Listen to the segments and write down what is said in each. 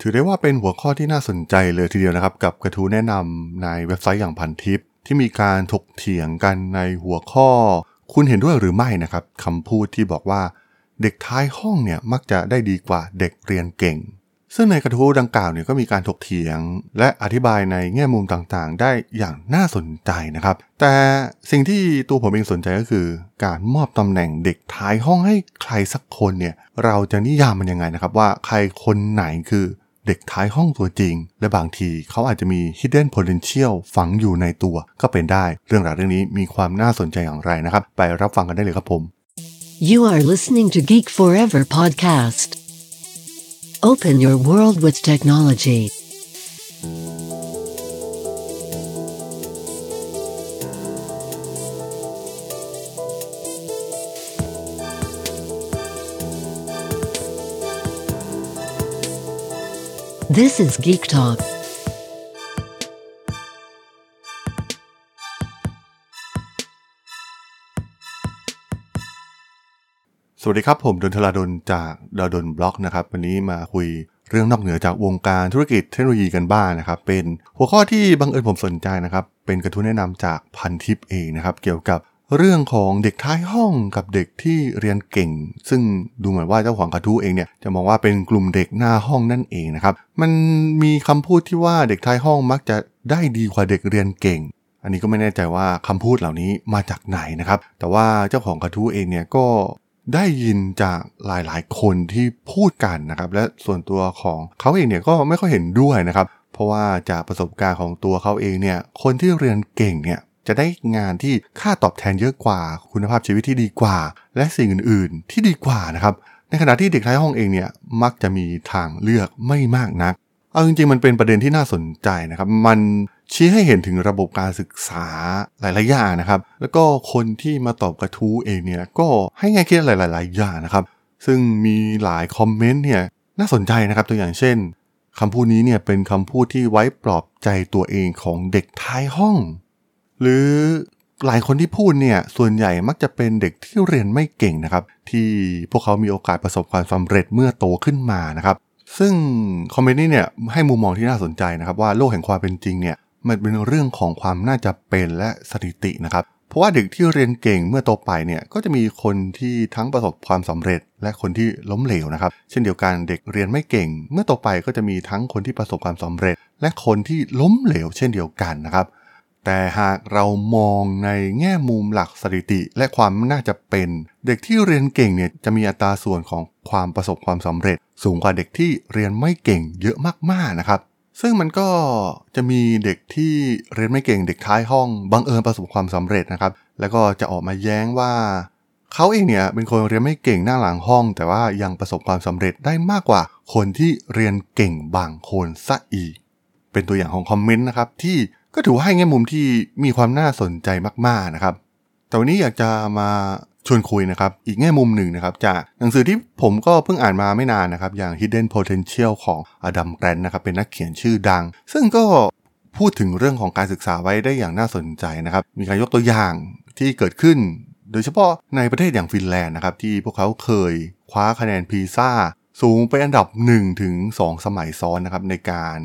ถือได้ว่าเป็นหัวข้อที่น่าสนใจเลยทีเดียวนะครับ กับกระทู้แนะนำในเว็บไซต์อย่างพันทิป ที่มีการถกเถียงกันในหัวข้อ คุณเห็นด้วยหรือไม่นะครับคำพูดที่บอกว่า เด็กท้ายห้องเนี่ยมักจะได้ดีกว่าเด็กเรียนเก่ง ซึ่งในกระทู้ดังกล่าวเนี่ยก็มีการถกเถียง และอธิบายในแง่มุมต่างๆ ได้อย่างน่าสนใจนะครับ แต่สิ่งที่ตัวผมเองสนใจก็คือ การมอบตำแหน่งเด็กท้ายห้องให้ใครสักคนเนี่ยเราจะนิยามมันยังไงนะครับว่าใครคนไหนคือ เด็กท้ายห้องตัวจริง และบางทีเขาอาจจะมี hidden potential ฝังอยู่ในตัวก็เป็นได้ เรื่องราวเรื่องนี้มีความน่าสนใจอย่างไรนะครับ ไปรับฟังกันได้เลยครับผม You are listening to Geek Forever podcast. Open your world with technology. This is Geek Talk. สวัสดีครับ ผมดนทลาดนจากดาวดนบล็อกนะครับ วันนี้มาคุยเรื่องนอกเหนือจากวงการธุรกิจเทคโนโลยีกันบ้างนะครับ เป็นหัวข้อที่บังเอิญผมสนใจนะครับ เป็นกระทู้แนะนำจากพันทิปเองนะครับ เกี่ยวกับ เรื่องของเด็กท้ายห้องกับเด็กที่เรียนเก่ง ซึ่งดูเหมือนว่าเจ้าของกระทู้เองเนี่ยจะมองว่าเป็นกลุ่มเด็กหน้าห้องนั่นเองนะครับ มันมีคำพูดที่ว่าเด็กท้ายห้องมักจะได้ดีกว่าเด็กเรียนเก่ง อันนี้ก็ไม่แน่ใจว่าคำพูดเหล่านี้มาจากไหนนะครับ แต่ว่าเจ้าของกระทู้เองเนี่ยก็ได้ยินจากหลายๆ คนที่พูดกันนะครับ และส่วนตัวของเขาเองเนี่ยก็ไม่ค่อยเห็นด้วยนะครับ เพราะว่าจากประสบการณ์ของตัวเขาเองเนี่ย คนที่เรียนเก่งเนี่ย จะได้งานที่ค่าตอบแทนเยอะกว่า คุณภาพชีวิตที่ดีกว่า และสิ่งอื่น ๆ ที่ดีกว่านะครับ ในขณะที่เด็กท้ายห้องเองเนี่ยมักจะมีทางเลือกไม่มากนัก เอาจริง ๆ มันเป็นประเด็นที่น่าสนใจนะครับ มันชี้ให้เห็นถึงระบบการศึกษาหลาย ๆ อย่างนะครับ แล้วก็คนที่มาตอบกระทู้เองเนี่ยก็ให้แง่คิดหลาย ๆ อย่างนะครับ ซึ่งมีหลายคอมเมนต์เนี่ยน่าสนใจนะครับตัวอย่างเช่นคำพูดนี้เนี่ยเป็นคำพูดที่ไว้ปลอบใจตัวเองของเด็กท้ายห้อง หรือหลายคนที่พูดเนี่ยส่วนใหญ่มักจะเป็นเด็กที่เรียนไม่เก่งนะครับ ที่พวกเขามีโอกาสประสบความสำเร็จเมื่อโตขึ้นมานะครับ ซึ่งคอมเมนต์นี้เนี่ยให้มุมมองที่น่าสนใจนะครับ ว่าโลกแห่งความเป็นจริงเนี่ยมันเป็นเรื่องของความน่าจะเป็นและสถิตินะครับ เพราะว่าเด็กที่เรียนเก่งเมื่อโตไปเนี่ยก็จะมีคนที่ทั้งประสบความสำเร็จ และคนที่ล้มเหลวนะครับ เช่นเดียวกันเด็กเรียนไม่เก่ง เมื่อโตไปก็จะมีทั้งคนที่ประสบความสำเร็จ และคนที่ล้มเหลว เช่นเดียวกันนะครับ แต่หากเรามองในแง่มุมหลักสถิติ และความน่าจะเป็น เด็กที่เรียนเก่งเนี่ยจะมีอัตราส่วนของความประสบความสำเร็จ สูงกว่าเด็กที่เรียนไม่เก่งเยอะมากๆนะครับ ซึ่งมันก็จะมีเด็กที่เรียนไม่เก่งเด็กท้ายห้องบังเอิญประสบความสำเร็จนะครับ แล้วก็จะออกมาแย้งว่าเขาเองเนี่ยเป็นคนเรียนไม่เก่งหน้าหลังห้อง แต่ว่ายังประสบความสำเร็จได้มากกว่าคนที่เรียนเก่งบางคนซะอีก เป็นตัวอย่างของคอมเมนต์นะครับที่ ก็ถือว่าให้แง่มุมที่มีความน่าสนใจมากๆนะครับ แต่วันนี้อยากจะมาชวนคุยนะครับ อีกแง่มุมหนึ่งนะครับ จากหนังสือที่ผมก็เพิ่งอ่านมาไม่นานนะครับ อย่าง Hidden Potential ของอดัมแกรนนะครับ เป็นนักเขียนชื่อดัง ซึ่งก็พูดถึงเรื่องของการศึกษาไว้ได้อย่างน่าสนใจนะครับ มีการยกตัวอย่างที่เกิดขึ้น โดยเฉพาะในประเทศอย่างฟินแลนด์นะครับ ที่พวกเขาเคยคว้าคะแนนพีซ่าสูงไปอันดับ 1 ถึง 2 สมัยซ้อนนะครับในการ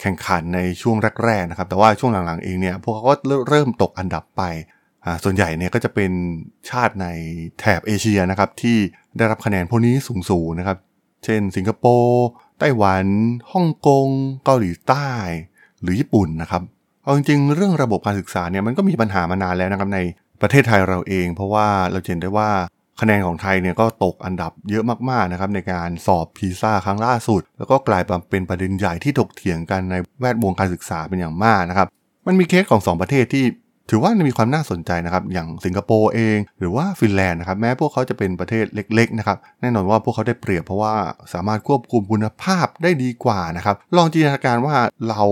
แข่งขันในช่วงแรกๆนะครับ แต่ว่าช่วงหลังๆเองเนี่ยพวกเขาก็เริ่มตกอันดับไป ส่วนใหญ่เนี่ยก็จะเป็นชาติในแถบเอเชียนะครับที่ได้รับคะแนนพวกนี้สูงๆนะครับ เช่น สิงคโปร์ไต้หวันฮ่องกงเกาหลีใต้ หรือญี่ปุ่นนะครับเอาจริงๆเรื่องระบบการศึกษาเนี่ยมันก็มีปัญหามานานแล้วนะครับในประเทศไทยเราเอง เพราะว่าเราเห็นได้ว่า คะแนนของไทยเนี่ยก็ตกอันดับเยอะมากๆนะครับในการสอบพีซ่าครั้งล่าสุด แล้วก็กลายมาเป็นประเด็นใหญ่ที่ถกเถียงกันในแวดวงการศึกษาเป็นอย่างมากนะครับมันมีเคสของ 2 ประเทศที่ถือว่ามีความน่าสนใจนะครับ อย่างสิงคโปร์เอง หรือว่าฟินแลนด์นะครับแม้พวกเขาจะเป็นประเทศเล็กๆนะครับแน่นอนว่าพวกเขาได้เปรียบเพราะว่าสามารถควบคุมคุณภาพได้ดีกว่านะครับลองจินตนาการว่าเรา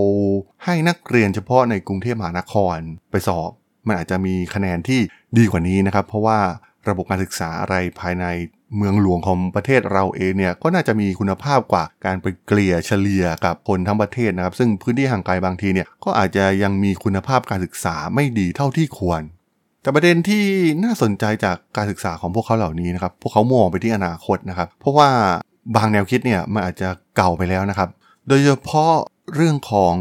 ให้นักเรียนเฉพาะในกรุงเทพมหานครไปสอบ มันอาจจะมีคะแนนที่ดีกว่านี้นะครับ เพราะว่า ระบบการศึกษาอะไรภายในเมืองหลวงของประเทศเราเองเนี่ยก็น่าจะมีคุณภาพกว่าการไปเกลี่ยเฉลี่ยกับคนทั้งประเทศนะครับ ซึ่งพื้นที่ห่างไกลบางทีเนี่ยก็อาจจะยังมีคุณภาพการศึกษาไม่ดีเท่าที่ควร แต่ประเด็นที่น่าสนใจจากการศึกษาของพวกเขาเหล่านี้นะครับพวกเขามองไปที่อนาคตนะครับ เพราะว่าบางแนวคิดเนี่ยมันอาจจะเก่าไปแล้วนะครับ โดยเฉพาะเรื่องของ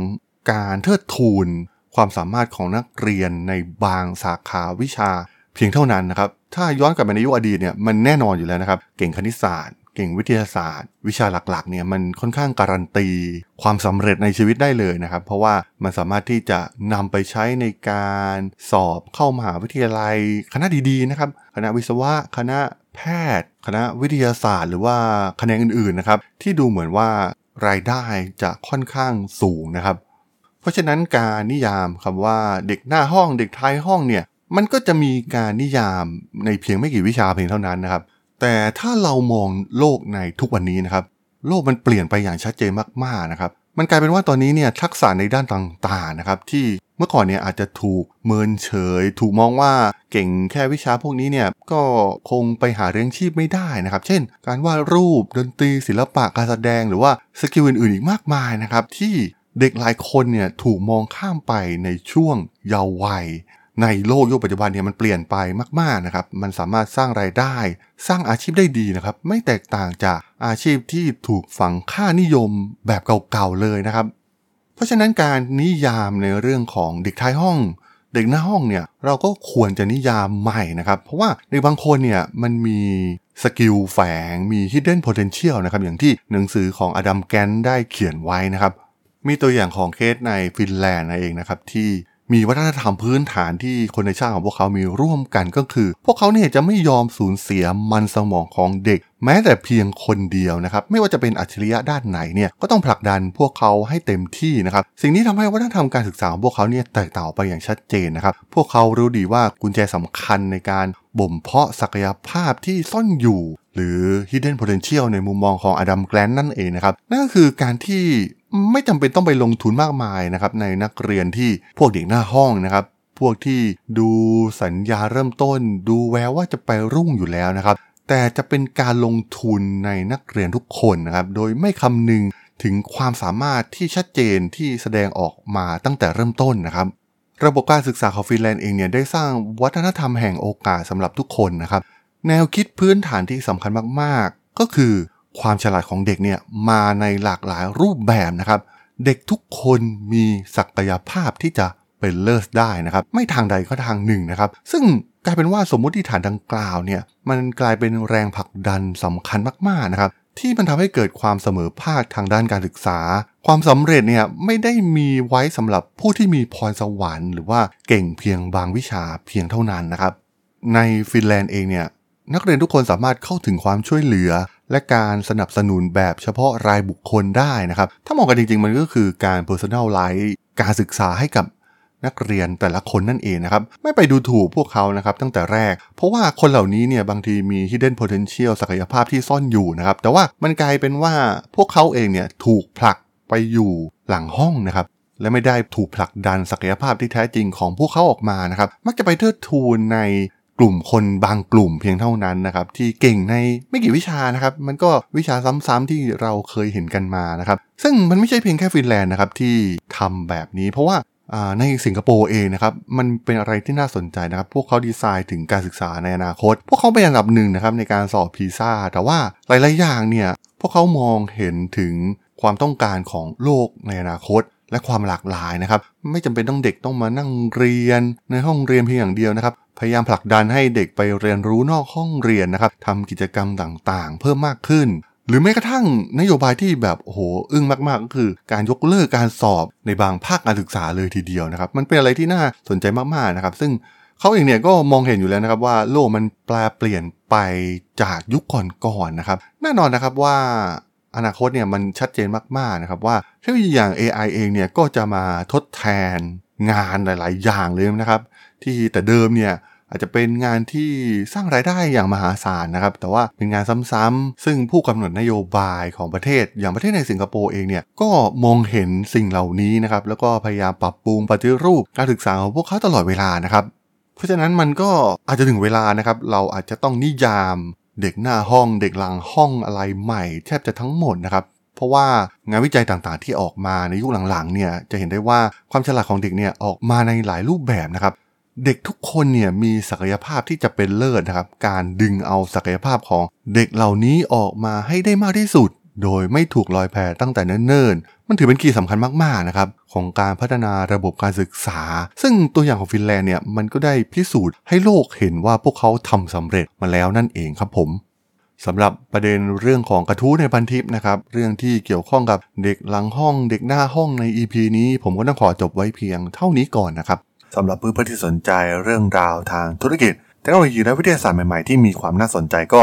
การเทิดทูนความสามารถของนักเรียนในบางสาขาวิชาเพียงเท่านั้นนะครับ ถ้าย้อนกลับไปในยุคอดีตเนี่ยมันแน่นอนอยู่แล้วนะครับ เก่งคณิตศาสตร์ เก่งวิทยาศาสตร์ วิชาหลักๆเนี่ยมันค่อนข้างการันตี ความสำเร็จในชีวิตได้เลยนะครับ เพราะว่ามันสามารถที่จะนำไปใช้ในการสอบเข้ามหาวิทยาลัย คณะดีๆนะครับคณะวิศวะคณะแพทย์ คณะวิทยาศาสตร์ หรือว่าแขนงอื่นๆนะครับที่ดูเหมือนว่ารายได้จะค่อนข้างสูงนะครับ เพราะฉะนั้นการนิยามคำว่าเด็กหน้าห้องเด็กท้ายห้องเนี่ย มันก็จะมีการนิยามในเพียงไม่กี่วิชาเพียงเท่านั้นนะครับ แต่ถ้าเรามองโลกในทุกวันนี้นะครับ โลกมันเปลี่ยนไปอย่างชัดเจนมากๆนะครับ มันกลายเป็นว่าตอนนี้เนี่ยทักษะในด้านต่างๆนะครับ ที่เมื่อก่อนเนี่ยอาจจะถูกเมินเฉย ถูกมองว่าเก่งแค่วิชาพวกนี้เนี่ยก็คงไปหาเลี้ยงชีพไม่ได้นะครับ เช่น การวาดรูปดนตรีศิลปะการแสดงหรือว่าสกิลอื่นๆอีกมากมายนะครับที่เด็กหลายคนเนี่ยถูกมองข้ามไปในช่วงเยาว์วัย ในโลกยุคปัจจุบันเนี่ยมันเปลี่ยนไปมากๆนะครับ มันสามารถสร้างรายได้ สร้างอาชีพได้ดีนะครับ ไม่แตกต่างจากอาชีพที่ถูกฝังค่านิยมแบบเก่าๆเลยนะครับ เพราะฉะนั้นการนิยามในเรื่องของเด็กท้ายห้อง เด็กหน้าห้องเนี่ยเราก็ควรจะนิยามใหม่นะครับ เพราะว่าในบางคนเนี่ยมันมี skill แฝงมี hidden potential นะครับอย่างที่หนังสือของ Adam Grant ได้เขียนไว้นะครับ มีตัวอย่างของเคสในฟินแลนด์นั่นเองนะครับที่ มีวัฒนธรรมพื้นฐานที่คนในชาติของพวกเขามีร่วมกันก็คือ พวกเขาเนี่ยจะไม่ยอมสูญเสียมันสมองของเด็ก แม้แต่เพียงคนเดียวนะครับ ไม่ว่าจะเป็นอัจฉริยะด้านไหนเนี่ยก็ต้องผลักดันพวกเขาให้เต็มที่นะครับ สิ่งนี้ทำให้วัฒนธรรมการศึกษาของพวกเขาเนี่ยแตกต่างไปอย่างชัดเจนนะครับ พวกเขารู้ดีว่ากุญแจสำคัญในการบ่มเพาะศักยภาพที่ซ่อนอยู่ หรือ hidden potential ในมุมมองของอดัมแกลนนั่นเองนะครับนั่นก็คือการที่ ไม่จำเป็นต้องไปลงทุนมากมายนะครับในนักเรียนที่พวกเด็กหน้าห้องนะครับพวกที่ดูสัญญาเริ่มต้น ดูแววว่าจะไปรุ่งอยู่แล้วนะครับ แต่จะเป็นการลงทุนในนักเรียนทุกคนนะครับ โดยไม่คำนึงถึงความสามารถที่ชัดเจนที่แสดงออกมาตั้งแต่เริ่มต้นนะครับ ระบบการศึกษาของฟินแลนด์เองเนี่ยได้สร้างวัฒนธรรมแห่งโอกาสสำหรับทุกคนนะครับ แนวคิดพื้นฐานที่สำคัญมากๆ ก็คือ ความฉลาดของเด็กเนี่ยมาในหลากหลายรูปแบบนะครับ เด็กทุกคนมีศักยภาพที่จะเป็นเลิศได้นะครับ ไม่ทางใดก็ทางหนึ่งนะครับ ซึ่งกลายเป็นว่าสมมติฐานดังกล่าวเนี่ยมันกลายเป็นแรงผลักดันสำคัญมากๆนะครับ ที่มันทำให้เกิดความเสมอภาคทางด้านการศึกษา ความสำเร็จเนี่ยไม่ได้มีไว้สำหรับผู้ที่มีพรสวรรค์หรือว่าเก่งเพียงบางวิชาเพียงเท่านั้นนะครับ ในฟินแลนด์เองเนี่ยนักเรียนทุกคนสามารถเข้าถึงความช่วยเหลือ และการสนับสนุนแบบเฉพาะรายบุคคลได้นะครับ ถ้ามองกันจริง ๆ มันก็คือการ personalize การศึกษาให้กับนักเรียนแต่ละคนนั่นเองนะครับ ไม่ไปดูถูกพวกเขานะครับตั้งแต่แรก เพราะว่าคนเหล่านี้เนี่ยบางทีมี hidden potential ศักยภาพที่ซ่อนอยู่นะครับ แต่ว่ามันกลายเป็นว่าพวกเขาเองเนี่ยถูกผลักไปอยู่หลังห้องนะครับและไม่ได้ถูกผลักดันศักยภาพที่แท้จริงของพวกเขาออกมานะครับ มักจะไปเทิดทูนใน กลุ่มคนบางกลุ่มเพียงเท่านั้นนะครับ ที่เก่งในไม่กี่วิชานะครับ มันก็วิชาซ้ำๆที่เราเคยเห็นกันมานะครับ ซึ่งมันไม่ใช่เพียงแค่ฟินแลนด์นะครับที่ทำแบบนี้ เพราะว่าในสิงคโปร์เองนะครับ มันเป็นอะไรที่น่าสนใจนะครับ พวกเขาดีไซน์ถึงการศึกษาในอนาคต พวกเขาเป็นอันดับหนึ่งนะครับในการสอบพีซ่าแต่ว่าหลาย ๆ อย่างเนี่ยพวกเขามองเห็นถึงความต้องการของโลกในอนาคต และความหลากหลายนะครับ ไม่จำเป็นต้องเด็กต้องมานั่งเรียนในห้องเรียนเพียงอย่างเดียวนะครับ พยายามผลักดันให้เด็กไปเรียนรู้นอกห้องเรียนนะครับทำกิจกรรมต่างๆ เพิ่มมากขึ้น หรือแม้กระทั่งนโยบายที่แบบโอ้โหอึ้งมากๆ ก็คือ การยกเลิกการสอบในบางภาคการศึกษาเลยทีเดียวนะครับ มันเป็นอะไรที่น่าสนใจมากๆนะครับ ซึ่งเขาเองเนี่ยก็มองเห็นอยู่แล้วนะครับว่าโลกมันแปลเปลี่ยนไปจากยุคก่อนๆนะครับ แน่นอนนะครับว่า อนาคตเนี่ยมันชัดเจนมากๆนะครับว่าเทคโนโลยีอย่าง AI เองเนี่ยก็จะมาทดแทนงานหลาย ๆ อย่างเลยนะครับ ที่แต่เดิมเนี่ยอาจจะเป็นงานที่สร้างรายได้อย่างมหาศาลนะครับ แต่ว่าเป็นงานซ้ำๆซึ่งผู้กำหนดนโยบายของประเทศ อย่างประเทศในสิงคโปร์เองเนี่ยก็มองเห็นสิ่งเหล่านี้นะครับ แล้วก็พยายามปรับปรุงปฏิรูปการศึกษาของพวกเขาตลอดเวลานะครับ เพราะฉะนั้นมันก็อาจจะถึงเวลานะครับ เราอาจจะต้องนิยาม เด็กหน้าห้องเด็กหลังห้องอะไรใหม่ แทบจะทั้งหมดนะครับ เพราะว่างานวิจัยต่างๆที่ออกมาในยุคหลังๆเนี่ยจะเห็นได้ว่าความฉลาดของเด็กเนี่ยออกมาในหลายรูปแบบนะครับ เด็กทุกคนเนี่ยมีศักยภาพที่จะเป็นเลิศนะครับ การดึงเอาศักยภาพของเด็กเหล่านี้ออกมาให้ได้มากที่สุด โดยไม่ถูกลอยแพตั้งแต่เนิ่นๆ มันถือเป็นคีย์สำคัญมากๆนะครับของการพัฒนาระบบการศึกษา ซึ่งตัวอย่างของฟินแลนด์เนี่ยมันก็ได้พิสูจน์ให้โลกเห็นว่าพวกเขาทำสำเร็จมาแล้วนั่นเองครับผมสำหรับประเด็นเรื่องของกระทู้ในพันทิปนะครับ เรื่องที่เกี่ยวข้องกับเด็กหลังห้องเด็กหน้าห้องใน EP นี้ ผมก็ต้องขอจบไว้เพียงเท่านี้ก่อนนะครับสำหรับเพื่อนๆที่สนใจเรื่องราวทางธุรกิจเทคโนโลยีและวิทยาศาสตร์ใหม่ๆที่มีความน่าสนใจก็